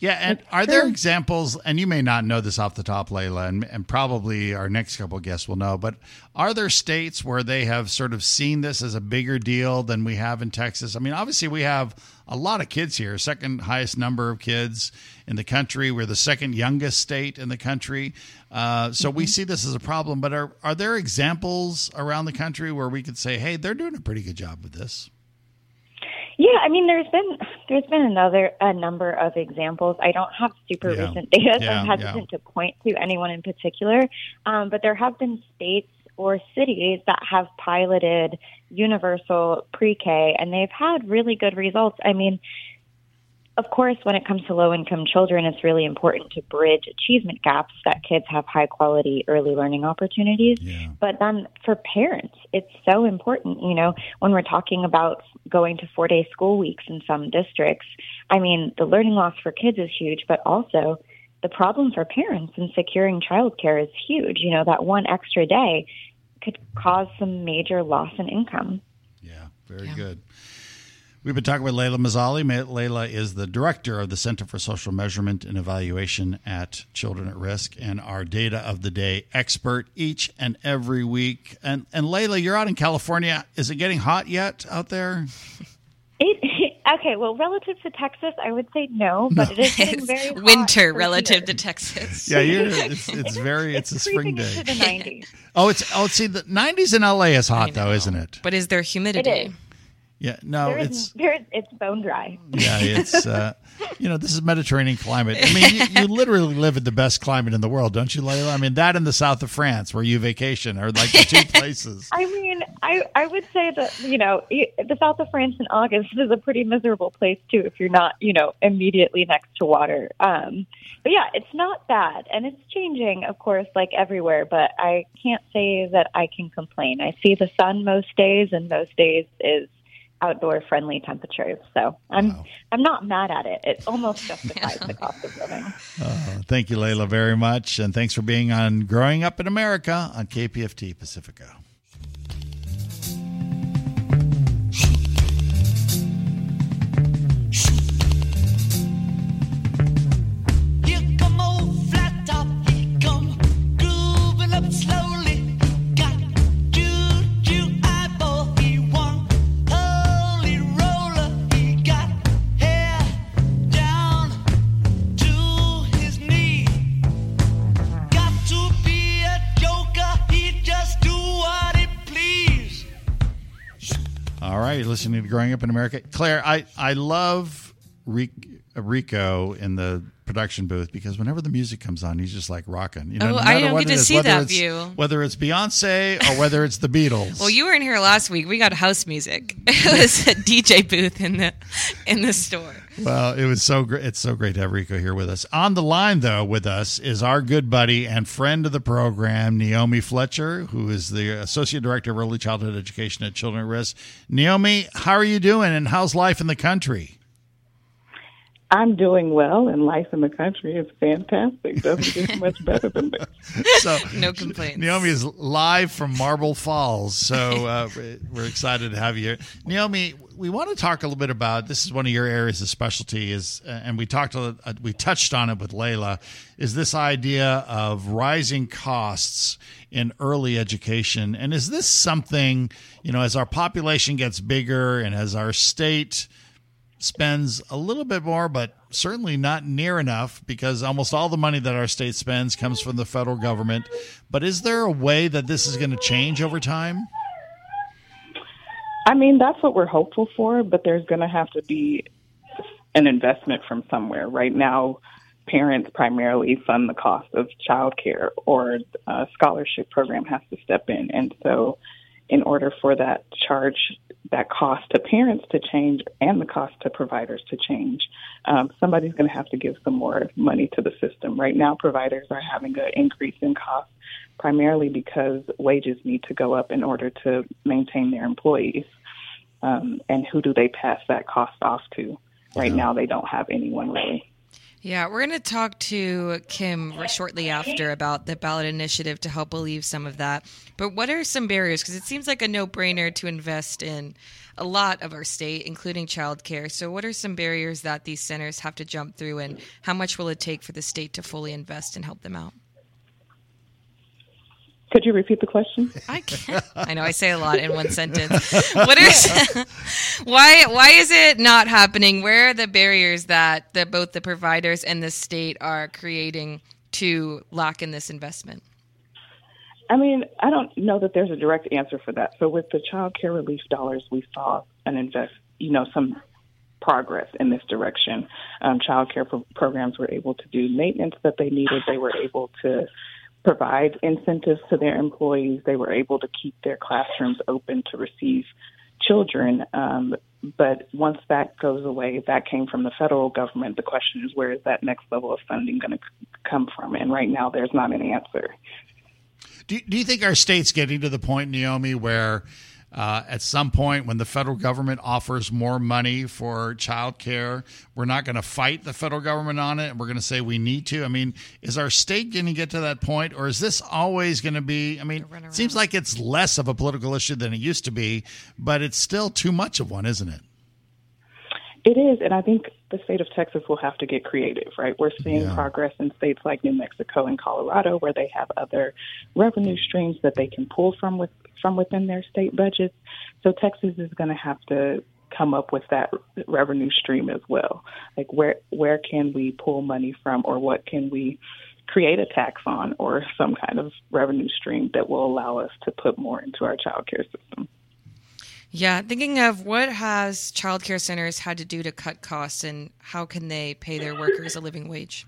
Yeah, and are there examples, and you may not know this off the top, Layla, and, and probably our next couple of guests will know, but are there states where they have sort of seen this as a bigger deal than we have in Texas? I mean, obviously, we have a lot of kids here, second highest number of kids in the country. We're the second youngest state in the country. Uh, so we see this as a problem, but are, are there examples around the country where we could say, hey, they're doing a pretty good job with this? Yeah, I mean, there's been there's been another a number of examples. I don't have super Yeah. recent data, so Yeah, I'm hesitant to point to anyone in particular. Um, but there have been states or cities that have piloted universal pre-K, and they've had really good results. I mean, of course, when it comes to low income children, it's really important to bridge achievement gaps that kids have high quality early learning opportunities. Yeah. But then for parents, it's so important, you know, when we're talking about going to four day school weeks in some districts. I mean, the learning loss for kids is huge, but also the problem for parents in securing childcare is huge. You know, that one extra day could cause some major loss in income. Yeah, very good. We've been talking with Layla Mazzali. Layla is the director of the Center for Social Measurement and Evaluation at Children at Risk and our data of the day expert each and every week. And and Layla, you're out in California. Is it getting hot yet out there? It, okay, well, relative to Texas, I would say no, but it is getting very hot Winter relative here. to Texas. Yeah, you're, it's it's very it's a spring day. into the 90s. Oh, it's oh see the 90s in LA is hot though, isn't it? But is there humidity? It is. Yeah, no, There is, it's there it's bone dry. yeah, it's uh, you know this is Mediterranean climate. I mean, you, you literally live in the best climate in the world, don't you, Layla? I mean, that in the south of France where you vacation are like the two places. I mean, I I would say that you know the south of France in August is a pretty miserable place too if you're not you know immediately next to water. Um, but yeah, it's not bad, and it's changing, of course, like everywhere. But I can't say that I can complain. I see the sun most days, and most days is outdoor friendly temperatures. So I'm I'm not mad at it. It almost justifies the cost of living. Uh, thank you, Layla, very much, and thanks for being on Growing Up in America on KPFT Pacifica. Growing Up in America. Claire, I, I love Rico in the production booth because whenever the music comes on, he's just like rocking. You know, Oh, no I don't what get to is, see that view. Whether it's Beyonce or whether it's the Beatles. Well, you weren't here last week. We got house music. It was a DJ booth in the in the store. Well, it was so great. It's so great to have Rico here with us. On the line, though, with us is our good buddy and friend of the program, Neomi Fletcher, who is the Associate Director of Early Childhood Education at Children at Risk. Neomi, how are you doing and how's life in the country? I'm doing well, and life in the country is fantastic. Doesn't get much better than this. So, No complaints. Neomi is live from Marble Falls, so uh, we're excited to have you here. Neomi, we want to talk a little bit about this. Is one of your areas of specialty is, uh, and we talked, a, uh, we touched on it with Layla. Is this idea of rising costs in early education, and is this something you know as our population gets bigger and as our state spends a little bit more, but certainly not near enough because almost all the money that our state spends comes from the federal government. But is there a way that this is going to change over time? I mean, that's what we're hopeful for, but there's going to have to be an investment from somewhere. Right now, parents primarily fund the cost of childcare, or a scholarship program has to step in. And so, in order for that charge, that cost to parents to change and the cost to providers to change, um, somebody's going to have to give some more money to the system. Right now, providers are having an increase in cost primarily because wages need to go up in order to maintain their employees. Um, and who do they pass that cost off to? Right now, they don't have anyone really. Yeah, we're going to talk to Kim shortly after about the ballot initiative to help alleviate some of that. But what are some barriers? Because it seems like a no brainer to invest in a lot of our state, including childcare. So, what are some barriers that these centers have to jump through, and how much will it take for the state to fully invest and help them out? Could you repeat the question? I can't. I know I say a lot in one sentence. What is why why is it not happening? Where are the barriers that that both the providers and the state are creating to lock in this investment? I mean, I don't know that there's a direct answer for that. So with the child care relief dollars, we saw an invest, you know, some progress in this direction. Um, child care pro- programs were able to do maintenance that they needed. They were able to provide incentives to their employees. They were able to keep their classrooms open to receive children. Um, but once that goes away, that came from the federal government. The question is, where is that next level of funding going to come from? And right now, there's not an answer. Do, do you think our state's getting to the point, Neomi, where uh, at some point when the federal government offers more money for child care, we're not going to fight the federal government on it and we're going to say we need to? I mean, is our state going to get to that point or is this always going to be? I mean, it seems like it's less of a political issue than it used to be, but it's still too much of one, isn't it? It is, and I think the state of Texas will have to get creative, right? We're seeing Yeah. progress in states like New Mexico and Colorado where they have other revenue streams that they can pull from with from within their state budgets. So Texas is going to have to come up with that revenue stream as well. Like where where can we pull money from or what can we create a tax on or some kind of revenue stream that will allow us to put more into our child care system. Yeah, thinking of what has childcare centers had to do to cut costs and how can they pay their workers a living wage?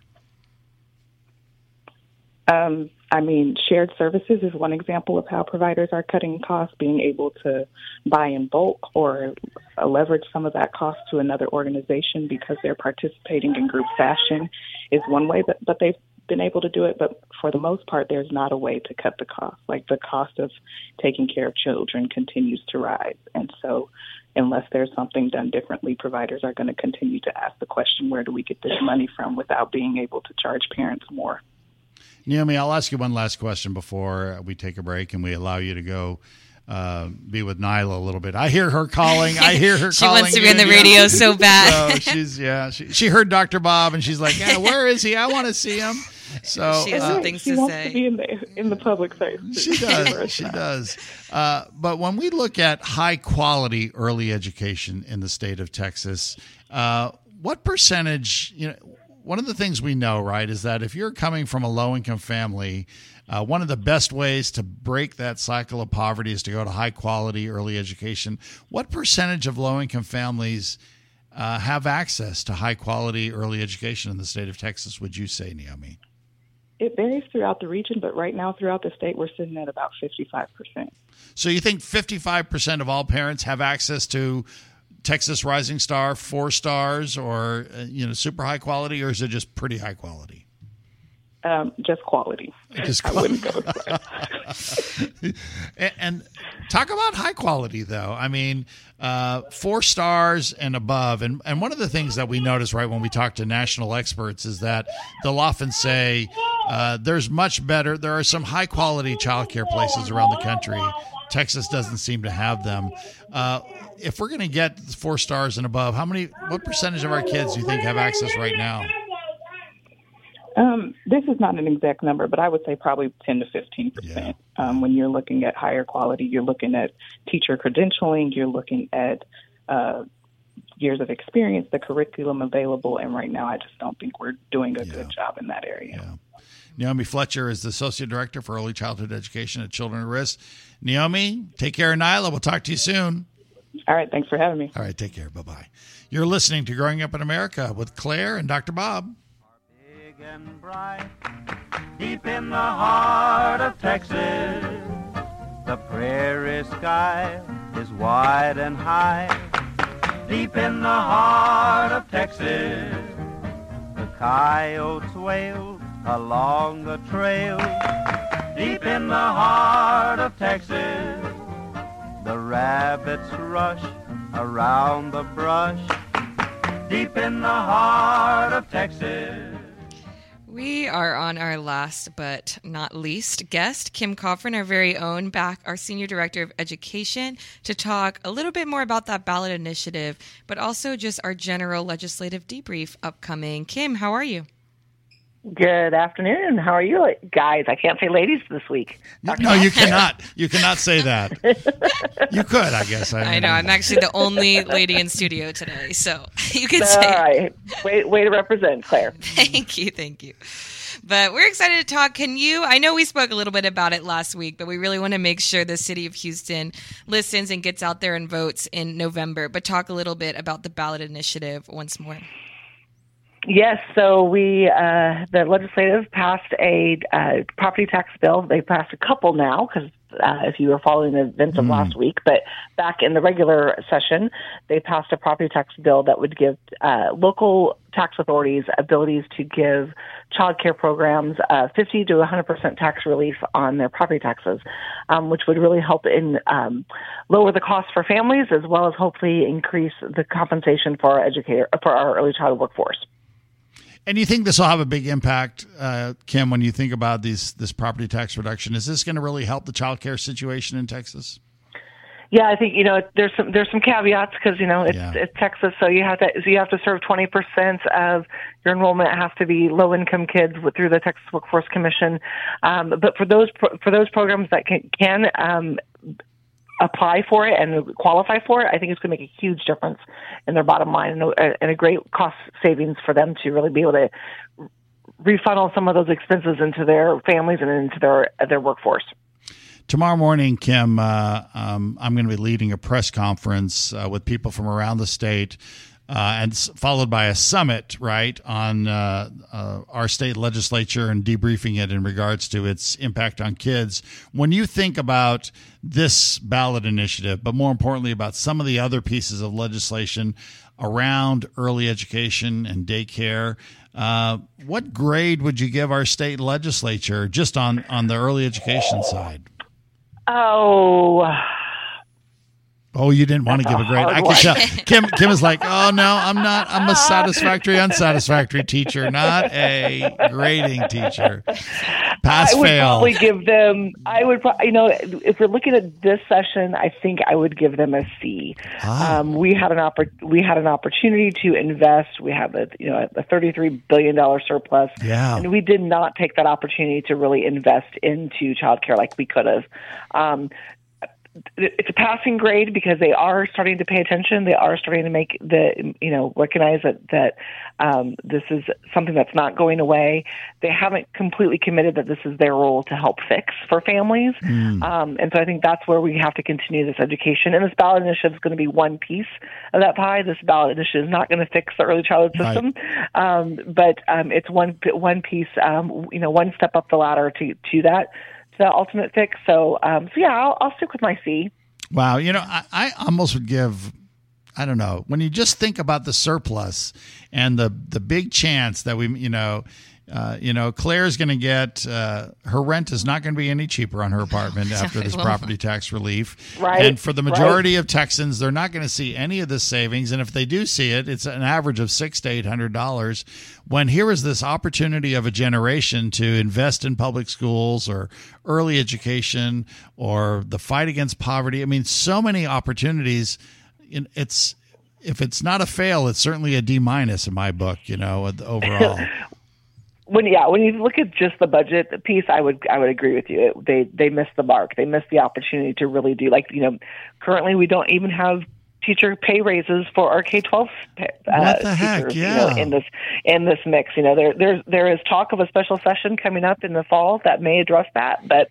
Um, I mean, shared services is one example of how providers are cutting costs, being able to buy in bulk or uh, leverage some of that cost to another organization because they're participating in group fashion is one way that, that they've been able to do it. But for the most part, there's not a way to cut the cost. Like the cost of taking care of children continues to rise. And so, unless there's something done differently, providers are going to continue to ask the question, where do we get this money from without being able to charge parents more? Neomi, I'll ask you one last question before we take a break and we allow you to go uh, be with Nyla a little bit. I hear her calling. I hear her She calling. She wants to be on the radio so bad. So she's yeah. She, she heard Dr. Bob and she's like, yeah, where is he? I want to see him. So She has uh, some things she to wants say. to be in the in the public face. she does. She does. Uh, but when we look at high quality early education in the state of Texas, uh, what percentage? You know, one of the things we know, right, is that if you're coming from a low income family, uh, one of the best ways to break that cycle of poverty is to go to high quality early education. What percentage of low income families uh, have access to high quality early education in the state of Texas? Would you say, Neomi? It varies throughout the region, but right now throughout the state, we're sitting at about 55%. So you think 55% of all parents have access to Texas Rising Star, four stars, or uh, you know, super high quality, or is it just pretty high quality? Um, just quality. Just I wouldn't go as and, and talk about high quality, though. I mean, uh, four stars and above. And and one of the things that we notice, right, when we talk to national experts, is that they'll often say uh, there's much better. There are some high quality childcare places around the country. Texas doesn't seem to have them. Uh, if we're going to get four stars and above, how many? What percentage of our kids do you think have access right now? Um, this is not an exact number, but I would say probably 10 to 15 percent. Um, when you're looking at higher quality, you're looking at teacher credentialing, you're looking at uh, years of experience, the curriculum available, and right now I just don't think we're doing a good job in that area. Neomi Fletcher is the Associate Director for Early Childhood Education at Children at Risk. Neomi, take care of Nyla. We'll talk to you soon. All right, thanks for having me. All right, take care. Bye bye. You're listening to Growing Up in America with Claire and Dr. Bob. Big and bright, deep in the heart of Texas. The prairie sky is wide and high, deep in the heart of Texas. The coyotes wail along the trail, deep in the heart of Texas. The rabbits rush around the brush, deep in the heart of Texas. We are on our last but not least guest, Kim Kofron, our very own, back, our Senior Director of Education, to talk a little bit more about that ballot initiative, but also just our general legislative debrief upcoming. Kim, how are you? Good afternoon. How are you guys? I can't say ladies this week. No, you cannot. You cannot say that. you could, I guess. I know. I'm actually the only lady in studio today, so you can All say. right. Way, way to represent, Claire. Thank you, thank you. But we're excited to talk. Can you? I know we spoke a little bit about it last week, but we really want to make sure the city of Houston listens and gets out there and votes in November. But talk a little bit about the ballot initiative once more. Yes, so we, uh, the legislative passed a uh, property tax bill. They passed a couple now because uh, if you were following the events of last week, but back in the regular session, they passed a property tax bill that would give uh, local tax authorities abilities to give child care programs uh, 50 to 100% tax relief on their property taxes, um, which would really help in um, lower the cost for families as well as hopefully increase the compensation for our educator for our early child workforce. And you think this will have a big impact, uh, Kim, when you think about these this property tax reduction? Is this going to really help the child care situation in Texas? Yeah, I think you know there's some there's some caveats because you know it's Yeah. it's Texas, so you have to so you have to serve twenty percent of your enrollment has to be low income kids through the Texas Workforce Commission. Um, but for those pro- for those programs that can can um, apply for it and qualify for it, I think it's going to make a huge difference in their bottom line and a, and a great cost savings for them to really be able to refunnel some of those expenses into their families and into their their workforce. Tomorrow morning, Kim, uh, um, I'm going to be leading a press conference uh, with people from around the state, uh, and followed by a summit, right, on uh, uh, our state legislature and debriefing it in regards to its impact on kids. When you think about this ballot initiative, but more importantly about some of the other pieces of legislation around early education and daycare, uh, what grade would you give our state legislature just on on the early education side? Oh. Oh, you didn't want to give a a grade. hard I one. can tell. Kim Kim is like, oh no, I'm not. I'm a satisfactory, unsatisfactory teacher, not a grading teacher. Pass I would fail. probably give them. I would, pro- you know, if we're looking at this session, I think I would give them a C. Ah. Um, we had an oppor- we had an opportunity to invest. We have a you know a thirty three billion dollar surplus. Yeah. and we did not take that opportunity to really invest into childcare like we could have. Um, it's a passing grade because they are starting to pay attention. They are starting to make the you know recognize that that um, this is something that's not going away. They haven't completely committed that this is their role to help fix for families, um, and so I think that's where we have to continue this education. And this ballot initiative is going to be one piece of that pie. This ballot initiative is not going to fix the early childhood Right. system, um, but um, it's one one piece. Um, you know, one step up the ladder to to that that ultimate fix. So, um, so yeah, I'll, I'll stick with my C. Wow, you know, I, I almost would give. I don't know. When you just think about the surplus and the the big chance that we, you know, uh, you know, Claire's going to get uh, her rent is not going to be any cheaper on her apartment after this property tax relief. Right, And for the right. majority of Texans, they're not going to see any of this savings. And if they do see it, it's an average of six to eight hundred dollars. When here is this opportunity of a generation to invest in public schools or early education or the fight against poverty. I mean, so many opportunities. It's if it's not a fail, it's certainly a D minus in my book. You know, overall. when yeah, when you look at just the budget piece, I would I would agree with you. It, they they missed the mark. They missed the opportunity to really do like you know. Currently, we don't even have teacher pay raises for our K twelve uh, What the heck? teachers. You know, Yeah. in this in this mix, you know, there there's there is talk of a special session coming up in the fall that may address that, but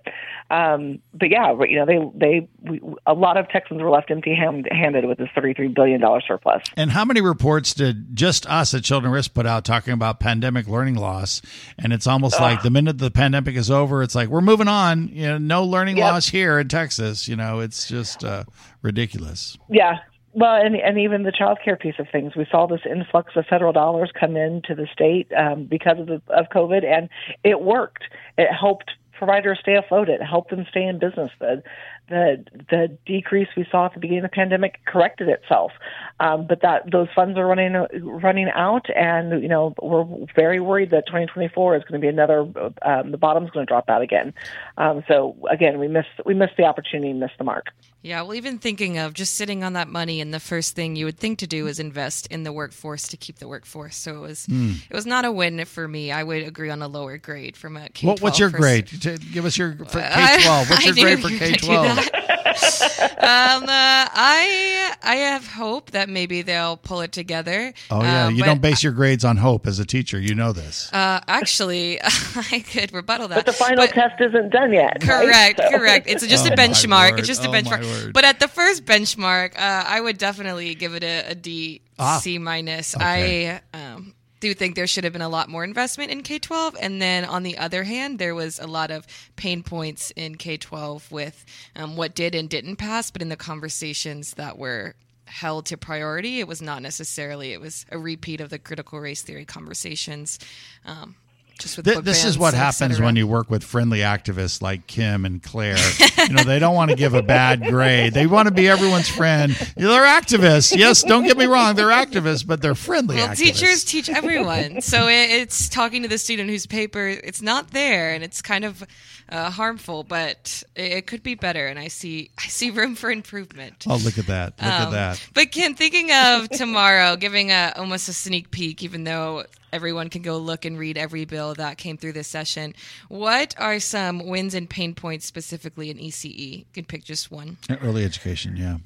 um, but yeah, you know, they they we, a lot of Texans were left empty handed with this thirty three billion dollar surplus. And how many reports did just us at Children Risk put out talking about pandemic learning loss? And it's almost like the minute the pandemic is over, it's like we're moving on. You know, no learning Yep. loss here in Texas. You know, it's just uh, ridiculous. Yeah. Well, and and even the child care piece of things, we saw this influx of federal dollars come into the state um, because of the, of COVID, and it worked. It helped providers stay afloat. It helped them stay in business. The the the decrease we saw at the beginning of the pandemic corrected itself, um, but that those funds are running running out, and you know we're very worried that 2024 is going to be another. Um, the bottom's going to drop out again. Um, so again, we missed we missed the opportunity, missed the mark. Yeah, well, even thinking of just sitting on that money, and the first thing you would think to do is invest in the workforce to keep the workforce. So it was Hmm. it was not a win for me. I would agree on a lower grade from a K. What, what's your grade? Give us your K twelve. What's your grade for you were gonna K do twelve? um, uh, I I have hope that maybe they'll pull it together. Oh yeah, Um, you don't base your grades on hope as a teacher. You know this. Uh, actually, I could rebuttal that. But the final test isn't done yet. right? Correct, So- correct. It's just Oh, a benchmark. It's just a Oh, my benchmark. But at the first benchmark, uh, I would definitely give it a, a D, Ah. C minus. Okay. I um, do think there should have been a lot more investment in K twelve, and then on the other hand, there was a lot of pain points in K twelve with um, what did and didn't pass, but in the conversations that were held to priority, it was not necessarily. It was a repeat of the critical race theory conversations. Um, just with Th- this is what happens when you work with friendly activists like Kim and Claire. you know, they don't want to give a bad grade. They want to be everyone's friend. They're activists. Yes, don't get me wrong. They're activists, but they're friendly Well, activists. teachers teach everyone, so it, it's talking to the student whose paper it's not there, and it's kind of uh, harmful, but it, it could be better. And I see I see room for improvement. Oh, look at that. Look at Um, that. But Kim, thinking of tomorrow, giving a almost a sneak peek, even though everyone can go look and read every bill that came through this session. What are some wins and pain points specifically in ECE? You can pick just one. Early education, yeah.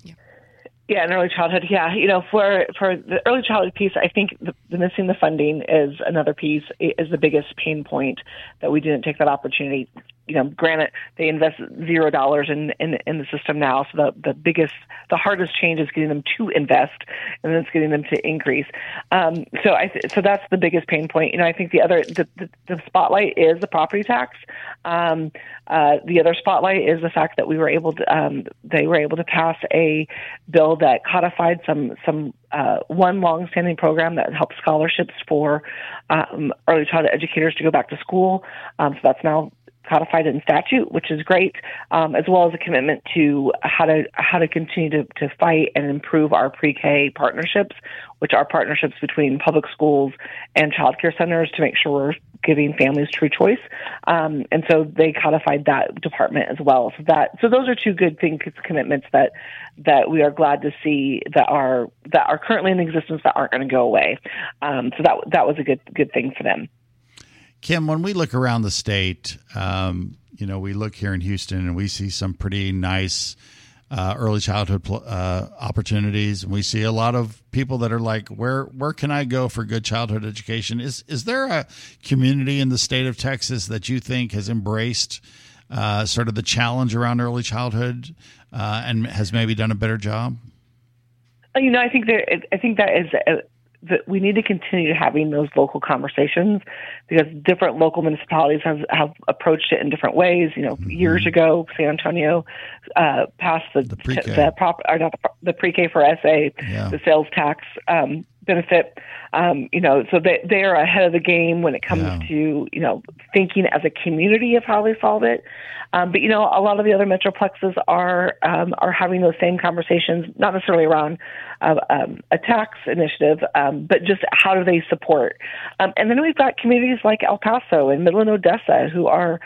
Yeah, in early childhood. Yeah, you know, for for the early childhood piece, I think the, the missing the funding is another piece. Is the biggest pain point that we didn't take that opportunity. You know, granted, they invest zero dollars in, in in the system now, so the the biggest, the hardest change is getting them to invest, and then it's getting them to increase. Um, so I so that's the biggest pain point. You know, I think the other the the, the spotlight is the property tax. Um, uh, the other spotlight is the fact that we were able to um, they were able to pass a bill that codified some some uh, one long-standing program that helps scholarships for um, early childhood educators to go back to school. Um, so that's now codified in statute, which is great, um, as well as a commitment to how to how to continue to, to fight and improve our pre-K partnerships, which are partnerships between public schools and child care centers to make sure we're giving families true choice. Um, and so they codified that department as well. So that so those are two good things commitments that that we are glad to see that are that are currently in existence that aren't going to go away. Um, so that that was a good good thing for them. Kim, when we look around the state, um, you know, we look here in Houston and we see some pretty nice uh, early childhood pl- uh, opportunities, and we see a lot of people that are like, "Where where can I go for good childhood education?" Is is there a community in the state of Texas that you think has embraced uh, sort of the challenge around early childhood uh, and has maybe done a better job? You know, I think there. I think that is uh, that we need to continue having those local conversations because different local municipalities have have approached it in different ways. You know, years ago, San Antonio uh, passed the the, pre-K. prop or not the, the pre-K for SA, Yeah. the sales tax um, benefit. Um, you know, so they they are ahead of the game when it comes Yeah. to you know thinking as a community of how they solve it. Um, but you know, a lot of the other metroplexes are um, are having those same conversations, not necessarily around uh, um, a tax initiative, um, but just how do they support. Um, and then we've got communities like El Paso and Midland Odessa who are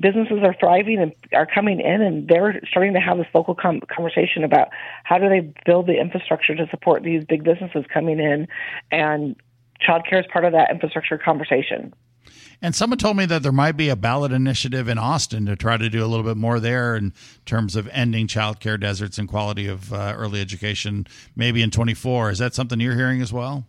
businesses are thriving and are coming in, and they're starting to have this local com- conversation about how do they build the infrastructure to support these big businesses coming in, and childcare is part of that infrastructure conversation. And someone told me that there might be a ballot initiative in Austin to try to do a little bit more there in terms of ending childcare deserts and quality of uh, early education, maybe in 24. Is that something you're hearing as well?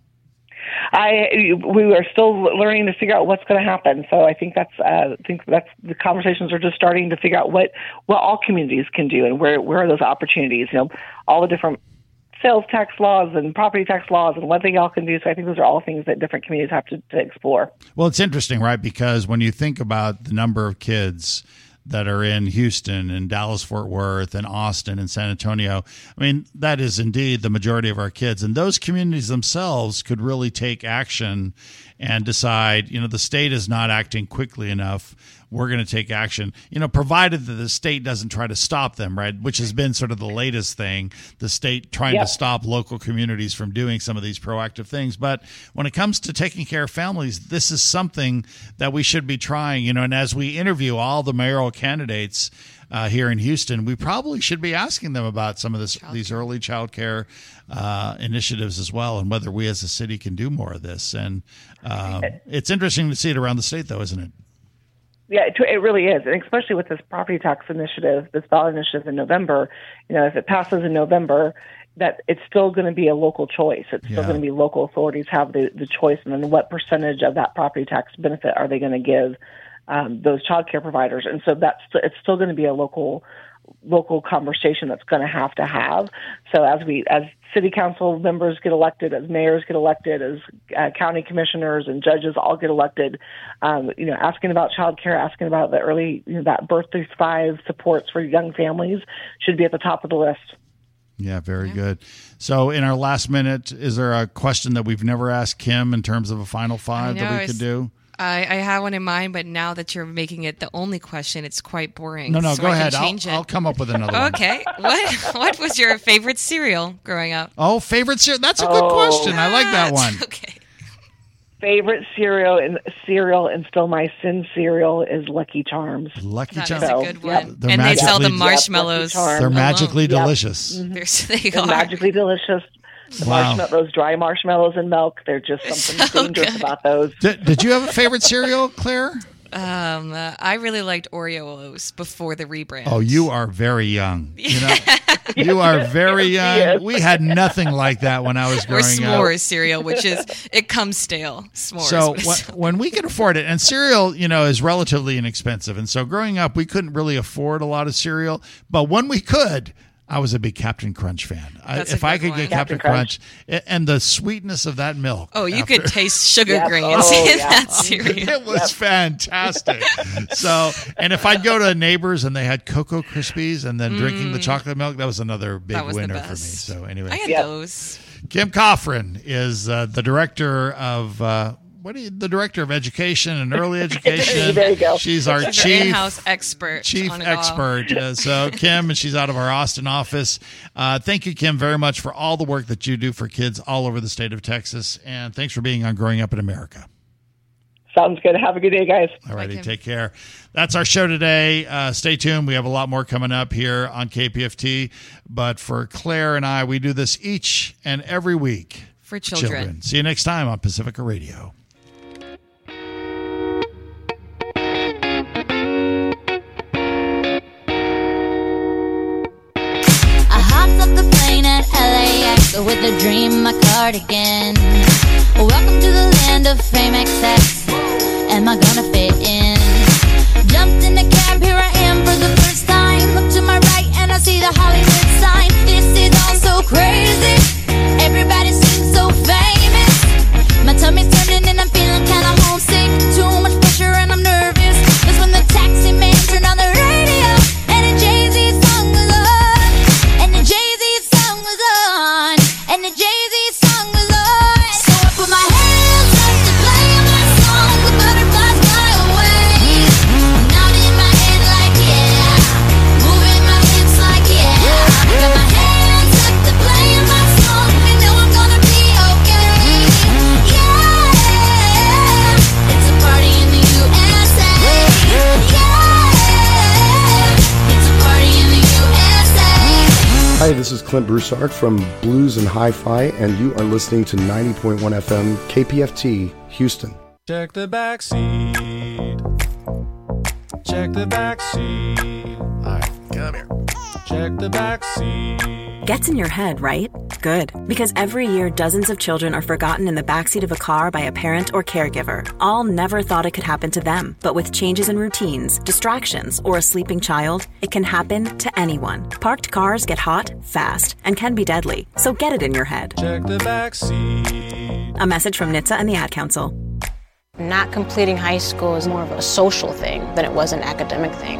I we are still learning to figure out what's going to happen. So I think that's uh, I think that's the conversations are just starting to figure out what what all communities can do and where where are those opportunities. You know, all the different sales tax laws and property tax laws and what they all can do. So I think those are all things that different communities have to, to explore. Well, it's interesting, right? Because when you think about the number of kids that are in Houston and Dallas Fort Worth and Austin and San Antonio. I mean, that is indeed the majority of our kids. And those communities themselves could really take action and decide, you know, the state is not acting quickly enough. We're going to take action, you know, provided that the state doesn't try to stop them, right? Which has been sort of the latest thing, the state trying Yep. to stop local communities from doing some of these proactive things. But when it comes to taking care of families, this is something that we should be trying, you know, and as we interview all the mayoral candidates, uh, here in Houston, we probably should be asking them about some of this, these early child care uh, initiatives as well, and whether we as a city can do more of this. And um, it's interesting to see it around the state, though, isn't it? Yeah, it, it really is, and especially with this property tax initiative, this ballot initiative in November. You know, if it passes in November, that it's still going to be a local choice. It's still Yeah. going to be local authorities have the the choice, and then what percentage of that property tax benefit are they going to give um, those child care providers? And so that's it's still going to be a local local conversation that's going to have to have. So as we as city council members get elected, as mayors get elected, as uh, county commissioners and judges all get elected, um, you know, asking about child care, asking about the early you know, that birth through five supports for young families should be at the top of the list. Yeah, very good. So, in our last minute, is there a question that we've never asked Kim in terms of a final five know, that we could do? I, I had one in mind, but now that you're making it the only question, it's quite boring. No, no, so go I can ahead. I'll, it. I'll come up with another one. Okay. what What was your favorite cereal growing up? Oh, favorite cereal? That's a good Oh. question. I like that one. Okay. Favorite cereal and cereal and still my sin cereal is Lucky Charms. Lucky That Charms. is a So, good yep. one. They're and they sell the magically- marshmallows. Yep, They're alone. magically Yep. delicious. They're, they They're are. magically delicious. The Wow. marshmallow, those dry marshmallows and milk, they're just something so dangerous good. about those. Did, did you have a favorite cereal, Claire? Um, uh, I really liked Oreos before the rebrand. Oh, you are very young. You know, you are very young. Yes. We had nothing like that when I was growing. or growing s'mores up. cereal, which is it comes stale. S'mores. So but when, when we could afford it, and cereal, you know, is relatively inexpensive, and so growing up, we couldn't really afford a lot of cereal. But when we could, I was a big Captain Crunch fan. I, if I good could get. Captain, Captain Crunch, a- and the sweetness of that milk. oh, you after- could taste sugar Yes. grains Oh, in yeah. that cereal. It was fantastic. so, and if I'd go to neighbors and they had Cocoa Krispies and then drinking the chocolate milk, that was another big Mm. Was winner for me. So, anyway, I had Yep. those. Kim Kofron is uh, the director of uh, what? Are you, the director of education and early education. There you go. She's our She's chief in-house expert. chief on it all. expert. Uh, so, Kim, and she's out of our Austin office. Uh, thank you, Kim, very much for all the work that you do for kids all over the state of Texas, and thanks for being on Growing Up in America. Sounds good. Have a good day, guys. All righty, take care. That's our show today. Uh, stay tuned. We have a lot more coming up here on KPFT. But for Claire and I, we do this each and every week. For children. See you next time on Pacifica Radio. With a dream, my cardigan. Welcome to the land of fame excess. Am I gonna fit in? Jumped in the cab, here I am for the first time. Look to my right and I see the Hollywood sign. This is all so crazy. Everybody seems so famous. My tummy's turning and I'm feeling kinda homesick. Too much Clint Broussard from Blues and Hi-Fi, and you are listening to 90.1 FM KPFT, Houston. Check the back seat. Check the back seat. All right, come here. Check the back seat. Gets in your head, right? Good. Because every year, dozens of children are forgotten in the backseat of a car by a parent or caregiver. All never thought it could happen to them. But with changes in routines, distractions, or a sleeping child, it can happen to anyone. Parked cars get hot, fast, and can be deadly. So get it in your head. Check the back seat. A message from NHTSA and the Ad Council. Not completing high school is more of a social thing than it was an academic thing.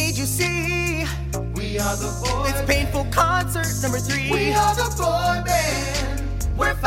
you see. We are the boy. It's painful concert number three. We are the boy band. We're five.